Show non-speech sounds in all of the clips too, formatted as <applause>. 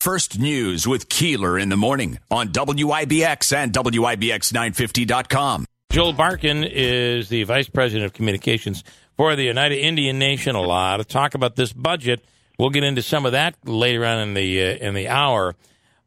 First News with Keeler in the morning on WIBX and WIBX950.com. Joel Barkin is the Vice President of Communications for the Oneida Indian Nation. A lot of talk about this budget. We'll get into some of that later on in the uh, in the hour.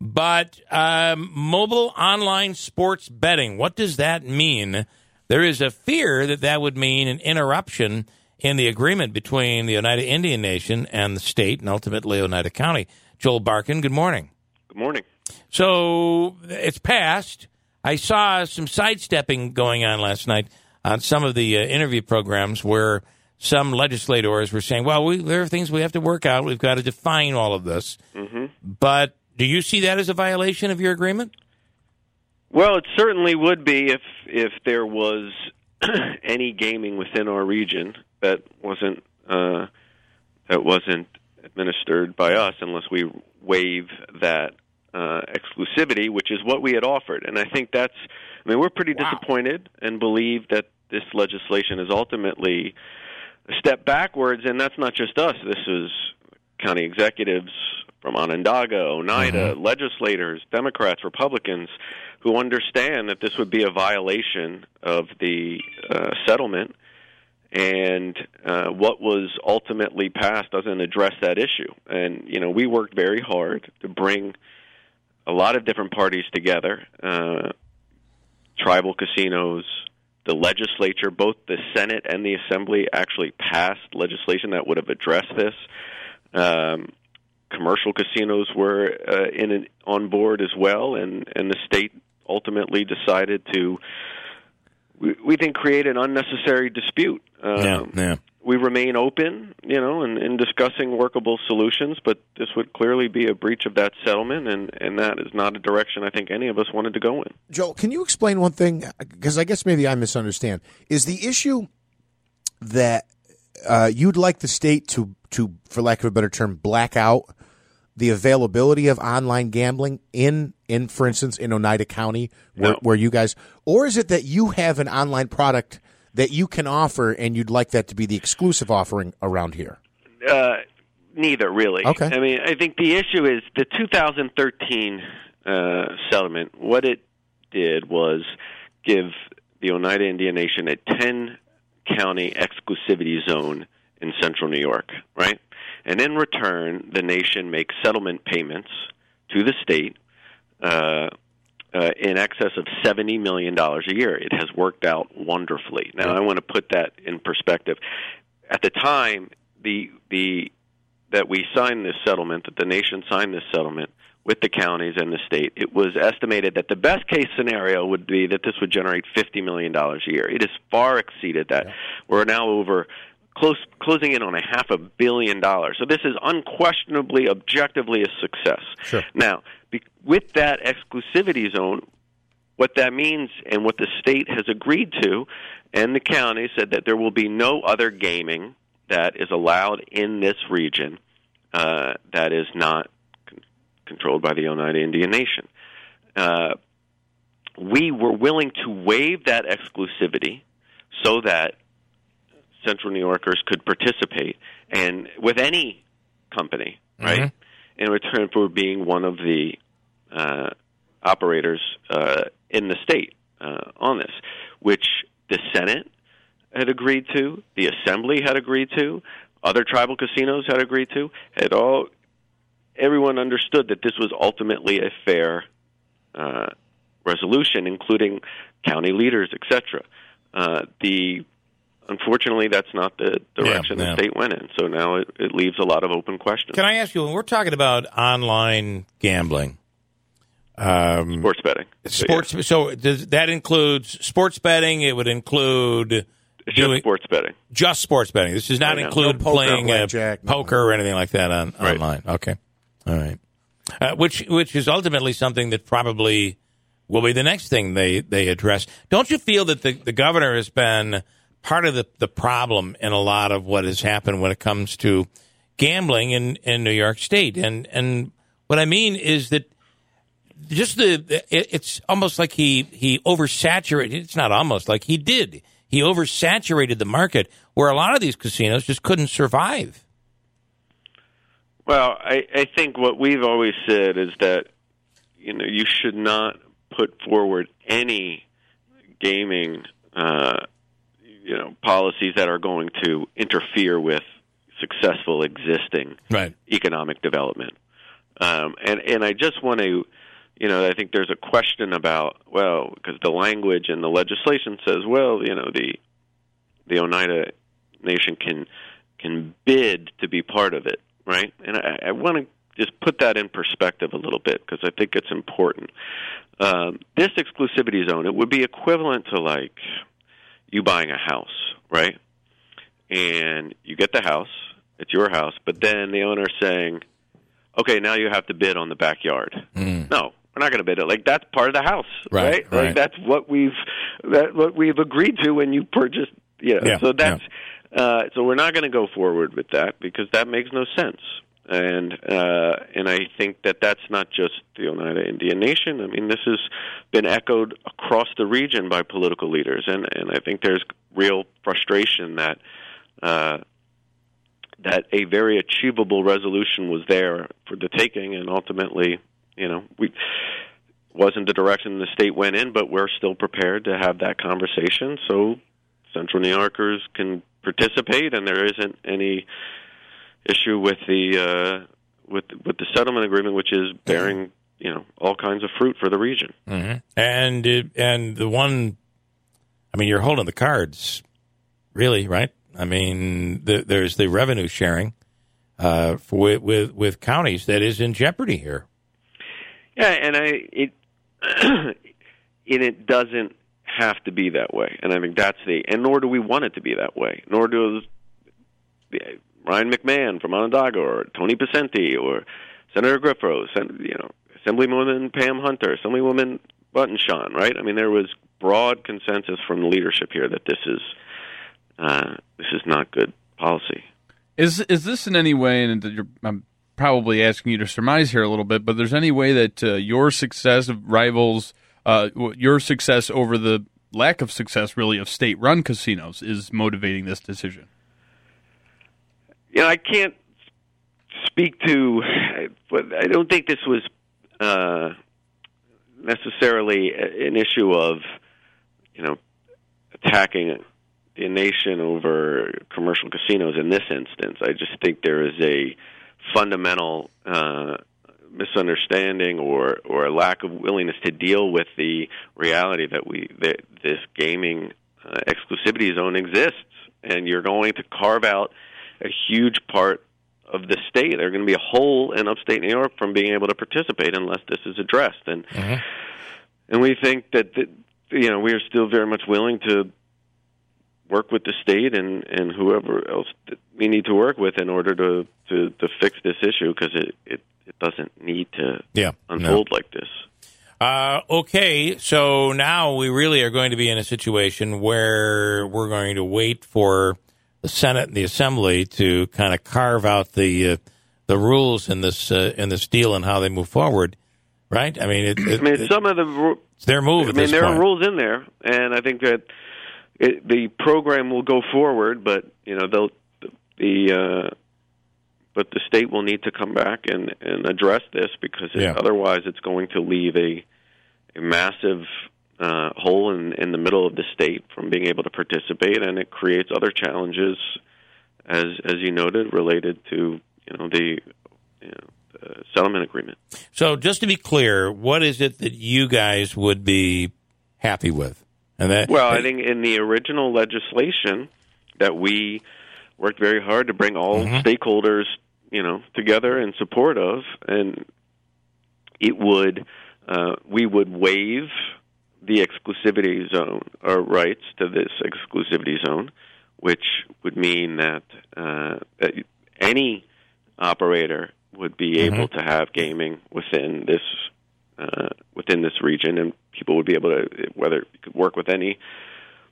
But um, mobile online sports betting, what does that mean? There is a fear that that would mean an interruption in the agreement between the Oneida Indian Nation and the state, and ultimately Oneida County. Joel Barkin. good morning. Good morning. So it's passed. I saw some sidestepping going on last night on some of the uh, interview programs where some legislators were saying, well, we, there are things we have to work out. We've got to define all of this. Mm-hmm. But do you see that as a violation of your agreement? Well, it certainly would be if if there was <clears throat> any gaming within our region that wasn't uh, that wasn't administered by us, unless we waive that uh, exclusivity, which is what we had offered. And I think that's. I mean, we're pretty Wow. disappointed and believe that this legislation is ultimately a step backwards. And that's not just us. This is county executives from Onondaga, Oneida, legislators, Democrats, Republicans, who understand that this would be a violation of the uh, settlement, and uh, what was ultimately passed doesn't address that issue. And you know, we worked very hard to bring a lot of different parties together, uh, tribal casinos. The legislature, both the Senate and the Assembly, actually passed legislation that would have addressed this. Um, commercial casinos were uh, in an, on board as well, and and the state ultimately decided to. We, we think create an unnecessary dispute. Um, yeah. We remain open, you know, in, in discussing workable solutions, but this would clearly be a breach of that settlement, and and that is not a direction I think any of us wanted to go in. Joel, can you explain one thing? Because I guess maybe I misunderstand. Is the issue that uh, you'd like the state to, to, for lack of a better term, black out the availability of online gambling in, in for instance, in Oneida County, where, No. where you guys, or is it that you have an online product that you can offer and you'd like that to be the exclusive offering around here? Uh, neither, really. Okay. I mean, I think the issue is the 2013 uh, settlement. What it did was give the Oneida Indian Nation a 10 county exclusivity zone in central New York, right? And in return, the nation makes settlement payments to the state uh, uh, in excess of $70 million a year. It has worked out wonderfully. Now, I want to put that in perspective. At the time, the the that we signed this settlement, that the nation signed this settlement with the counties and the state, it was estimated that the best case scenario would be that this would generate fifty million dollars a year. It has far exceeded that. We're now over close closing in on a half a billion dollars. So this is unquestionably, objectively a success. Sure. Now, be, with that exclusivity zone, what that means and what the state has agreed to, and the county said that there will be no other gaming that is allowed in this region uh, that is not con- controlled by the Oneida Indian Nation. Uh, we were willing to waive that exclusivity so that Central New Yorkers could participate, and with any company, right? In return for being one of the uh, operators uh, in the state uh, on this, which the Senate had agreed to, the Assembly had agreed to, other tribal casinos had agreed to. It all, everyone understood that this was ultimately a fair uh, resolution, including county leaders, etc. Uh, the unfortunately, that's not the direction yeah. the state went in. So now it, it leaves a lot of open questions. Can I ask you, when we're talking about online gambling, um, Sports betting, So, yeah. sports, so does, that includes sports betting, it would include It's just doing- sports betting. just sports betting. This does not Right include No poker, playing uh, blackjack, no. poker or anything like that on Right. online. Okay, all right. Uh, which which is ultimately something that probably will be the next thing they they address. Don't you feel that the, the governor has been part of the, the problem in a lot of what has happened when it comes to gambling in, in New York State? And and what I mean is that just the it, it's almost like he he oversaturated. It's not almost like he did. He oversaturated the market where a lot of these casinos just couldn't survive. Well, I, I think what we've always said is that you know you should not put forward any gaming uh, you know policies that are going to interfere with successful existing Right. economic development. Um, and and I just want to, you know, I think there's a question about well, because the language and the legislation says, well, you know, the the Oneida Nation can can bid to be part of it, right? And I, I want to just put that in perspective a little bit because I think it's important. Um, this exclusivity zone, it would be equivalent to like you buying a house, right? And you get the house, it's your house, but then the owner's saying, okay, now you have to bid on the backyard. No, we're not going to bid it. Like that's part of the house, Right, right? right. Like that's what we've that what we've agreed to when you purchased. You know, Yeah, so that's uh, so we're not going to go forward with that because that makes no sense. And uh, and I think that that's not just the Oneida Indian Nation. I mean, this has been echoed across the region by political leaders, and and I think there's real frustration that uh, that a very achievable resolution was there for the taking, and ultimately, you know, we wasn't the direction the state went in, but we're still prepared to have that conversation. So Central New Yorkers can participate, and there isn't any issue with the uh, with with the settlement agreement, which is bearing you know all kinds of fruit for the region. hmm And it, and the one, I mean, you're holding the cards, really, right? I mean, the, there's the revenue sharing uh, for, with, with with counties that is in jeopardy here. Yeah, and I it <clears throat> and it doesn't have to be that way, and I think that's the and nor do we want it to be that way. Nor does Ryan McMahon from Onondaga or Tony Picente or Senator Griffo, you know, Assemblywoman Pam Hunter, Assemblywoman Buttenschon, right? I mean, there was broad consensus from the leadership here that this is uh, this is not good policy. Is is this in any way, and I'm probably asking you to surmise here a little bit, but there's any way that uh, your success of rivals uh, your success over the lack of success, really, of state-run casinos is motivating this decision? You know, I can't speak to, but I don't think this was uh, necessarily an issue of, you know, attacking the nation over commercial casinos in this instance. I just think there is a fundamental uh, misunderstanding or or a lack of willingness to deal with the reality that we that this gaming uh, exclusivity zone exists, and you're going to carve out a huge part of the state. There's going to be a hole in upstate New York from being able to participate unless this is addressed. And and we think that, that you know we are still very much willing to work with the state and and whoever else we need to work with in order to to, to fix this issue because it, it it doesn't need to Yeah, unfold like this. Uh, okay, so now we really are going to be in a situation where we're going to wait for the Senate and the Assembly to kind of carve out the uh, the rules in this uh, in this deal and how they move forward, right? I mean, it, it, I mean, some of the it's their move. I mean, there point. are rules in there, and I think that it, the program will go forward. But you know, they'll the uh, but the state will need to come back and and address this because it, Yeah. otherwise, it's going to leave a a massive uh, hole in in the middle of the state from being able to participate, and it creates other challenges, as as you noted, related to you know the you know, the settlement agreement. So, just to be clear, what is it that you guys would be happy with? And that Well, I think in the original legislation that we worked very hard to bring all stakeholders, you know, together in support of, and it would uh, we would waive the exclusivity zone or rights to this exclusivity zone, which would mean that, uh, any operator would be able to have gaming within this uh, within this region, and people would be able to whether you could work with any,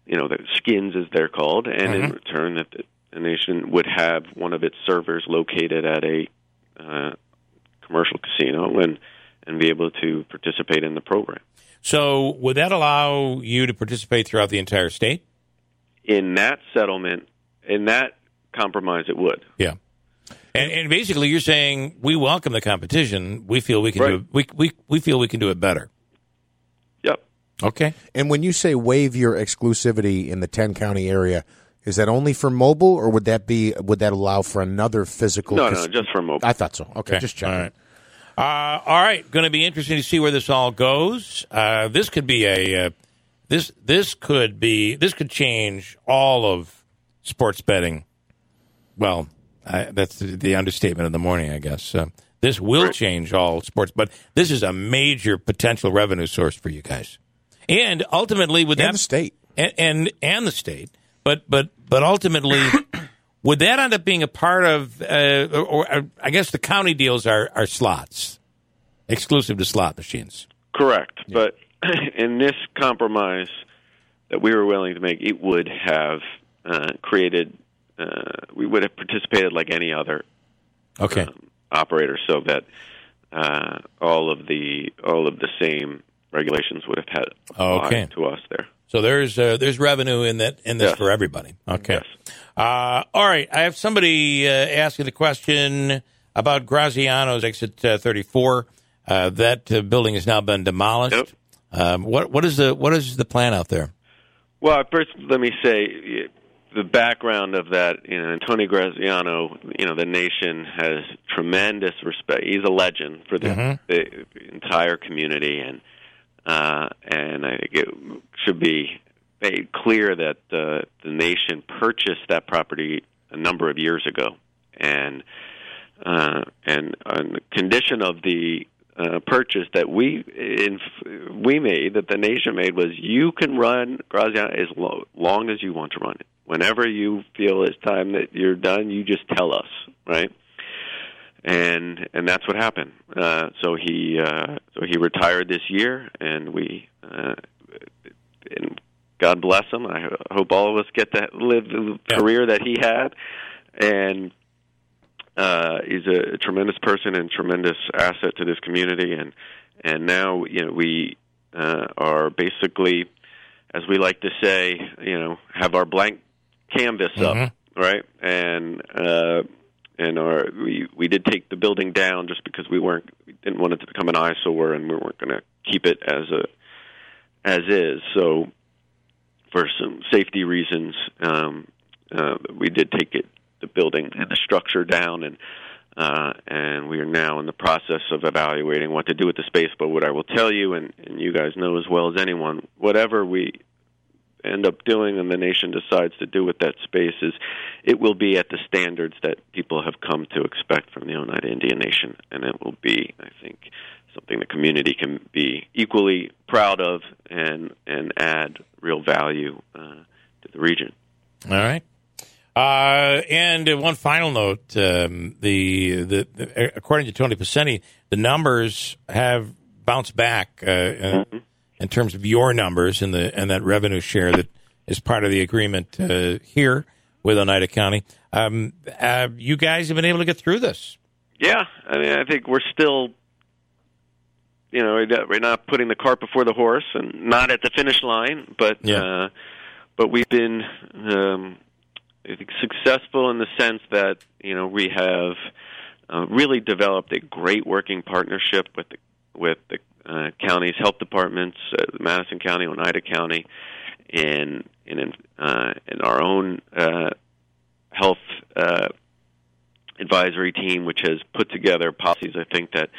you know, the skins as they're called, and in return that the, the nation would have one of its servers located at a uh, commercial casino and and be able to participate in the program. So would that allow you to participate throughout the entire state? In that settlement, in that compromise, it would. Yeah. And, and basically, you're saying we welcome the competition. We feel we can do Right. it. We, we we feel we can do it better. Yep. Okay. And when you say waive your exclusivity in the ten county area, is that only for mobile, or would that be would that allow for another physical? No, cas- no, just for mobile. I thought so. Okay, just checking. All right. Uh, all right. Going to be interesting to see where this all goes. Uh, this could be a uh, this this could be this could change all of sports betting. Well, I, that's the, the understatement of the morning, I guess. Uh, this will change all sports, but this is a major potential revenue source for you guys, and ultimately with And that the state. and, and and the state, but but but ultimately, <coughs> would that end up being a part of? Uh, or, or uh, I guess the county deals are are slots, exclusive to slot machines. Correct. But <clears throat> in this compromise that we were willing to make, it would have uh, created, uh, we would have participated like any other Okay, um, operator, so that uh, all of the all of the same regulations would have had applied Okay. to us there. So there's uh, there's revenue in that in this Yes. for everybody. Okay, Yes. uh, all right. I have somebody uh, asking the question about Graziano's exit uh, 34. Uh, that uh, building has now been demolished. Yep. Um, what what is the what is the plan out there? Well, first, let me say the background of that. You know, Tony Graziano. You know, the nation has tremendous respect. He's a legend for the, the entire community, and uh, and I think it should be made clear that uh, the nation purchased that property a number of years ago, and uh, and on the condition of the uh, purchase that we in, we made that the nation made was you can run Graziano as lo- long as you want to run it. Whenever you feel it's time that you're done, you just tell us, right? And and that's what happened. Uh, so he uh, so he retired this year, and we uh, and God bless him. I hope all of us get to live the Yeah. career that he had, and uh, he's a tremendous person and tremendous asset to this community. And and now you know we uh, are basically, as we like to say, you know, have our blank canvas Mhm. up, right? And uh, and our we we did take the building down just because we weren't we didn't want it to become an eyesore, and we weren't going to keep it as a as is. So for some safety reasons, um, uh, we did take it the building and the structure down, and uh, and we are now in the process of evaluating what to do with the space. But what I will tell you, and, and you guys know as well as anyone, whatever we end up doing and the nation decides to do with that space is it will be at the standards that people have come to expect from the Oneida Indian Nation and it will be I think something the community can be equally proud of and and add real value uh, to the region. All right. Uh, and one final note: um, the, the the according to Tony Picente, the numbers have bounced back uh, uh, in terms of your numbers and the and that revenue share that is part of the agreement uh, here with Oneida County. Um, uh, you guys have been able to get through this. Yeah, I mean, I think we're still, you know, we're not- putting the cart before the horse, and not at the finish line, but Yeah. uh, but we've been, um, I think, successful in the sense that you know we have uh, really developed a great working partnership with the with the uh, county's health departments, uh, Madison County, Oneida County, and and in uh, in our own uh, health. Uh, advisory team, which has put together policies. I think that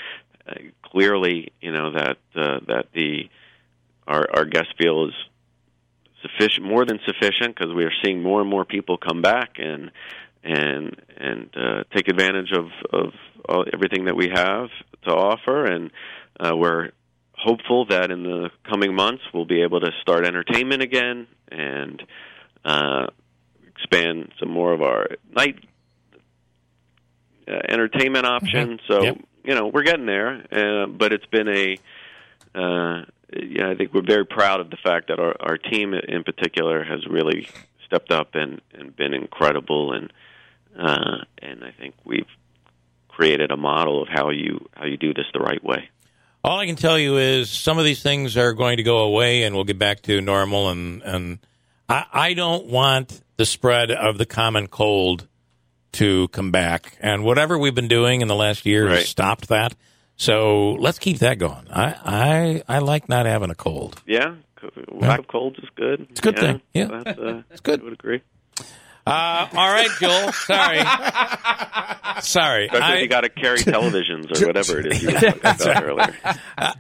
uh, clearly, you know, that uh, that the our our guest feel is sufficient, more than sufficient, because we are seeing more and more people come back and and and uh, take advantage of of all, everything that we have to offer, and uh, we're hopeful that in the coming months we'll be able to start entertainment again and uh, expand some more of our night uh, entertainment options. So Yep. you know we're getting there, uh, but it's been a uh, yeah. I think we're very proud of the fact that our our team in particular has really stepped up and and been incredible, and uh, and I think we've created a model of how you how you do this the right way. All I can tell you is some of these things are going to go away, and we'll get back to normal. And and I, I don't want the spread of the common cold to come back, and whatever we've been doing in the last year Right. has stopped that. So let's keep that going. I I, I like not having a cold. Yeah, lack of colds is good. It's a good thing. Yeah. that's, uh, It's good. I would agree. Uh, all right, Joel. Sorry, sorry. Especially I- if you got to carry televisions or whatever it is you were talking about earlier.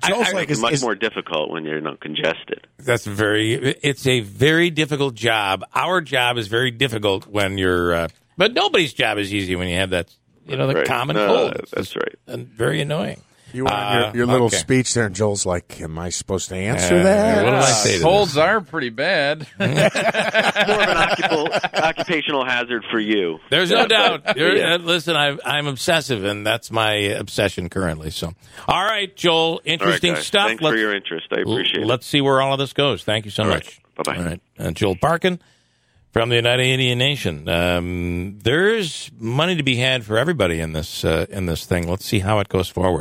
Joel's I- like, It's much is- more difficult when you're not congested. That's very. It's a very difficult job. Our job is very difficult when you're. Uh, but nobody's job is easy when you have that. You know, the Right. common No, cold. that- That's right. and very annoying. You were Uh, your, your little okay. speech there, and Joel's like, "Am I supposed to answer Uh, that?" what did I say to Colds are pretty bad. <laughs> More of an occupational hazard for you. There's no doubt. <laughs> You're, Yeah. uh, listen, I'm, I'm obsessive, and that's my obsession currently. So, all right, Joel, interesting guys. stuff. Thanks for your interest. I appreciate it. Let's see where all of this goes. Thank you so All much. right. Bye-bye. All right, uh, Joel Barkin from the Oneida Indian Nation. Um, there's money to be had for everybody in this uh, in this thing. Let's see how it goes forward.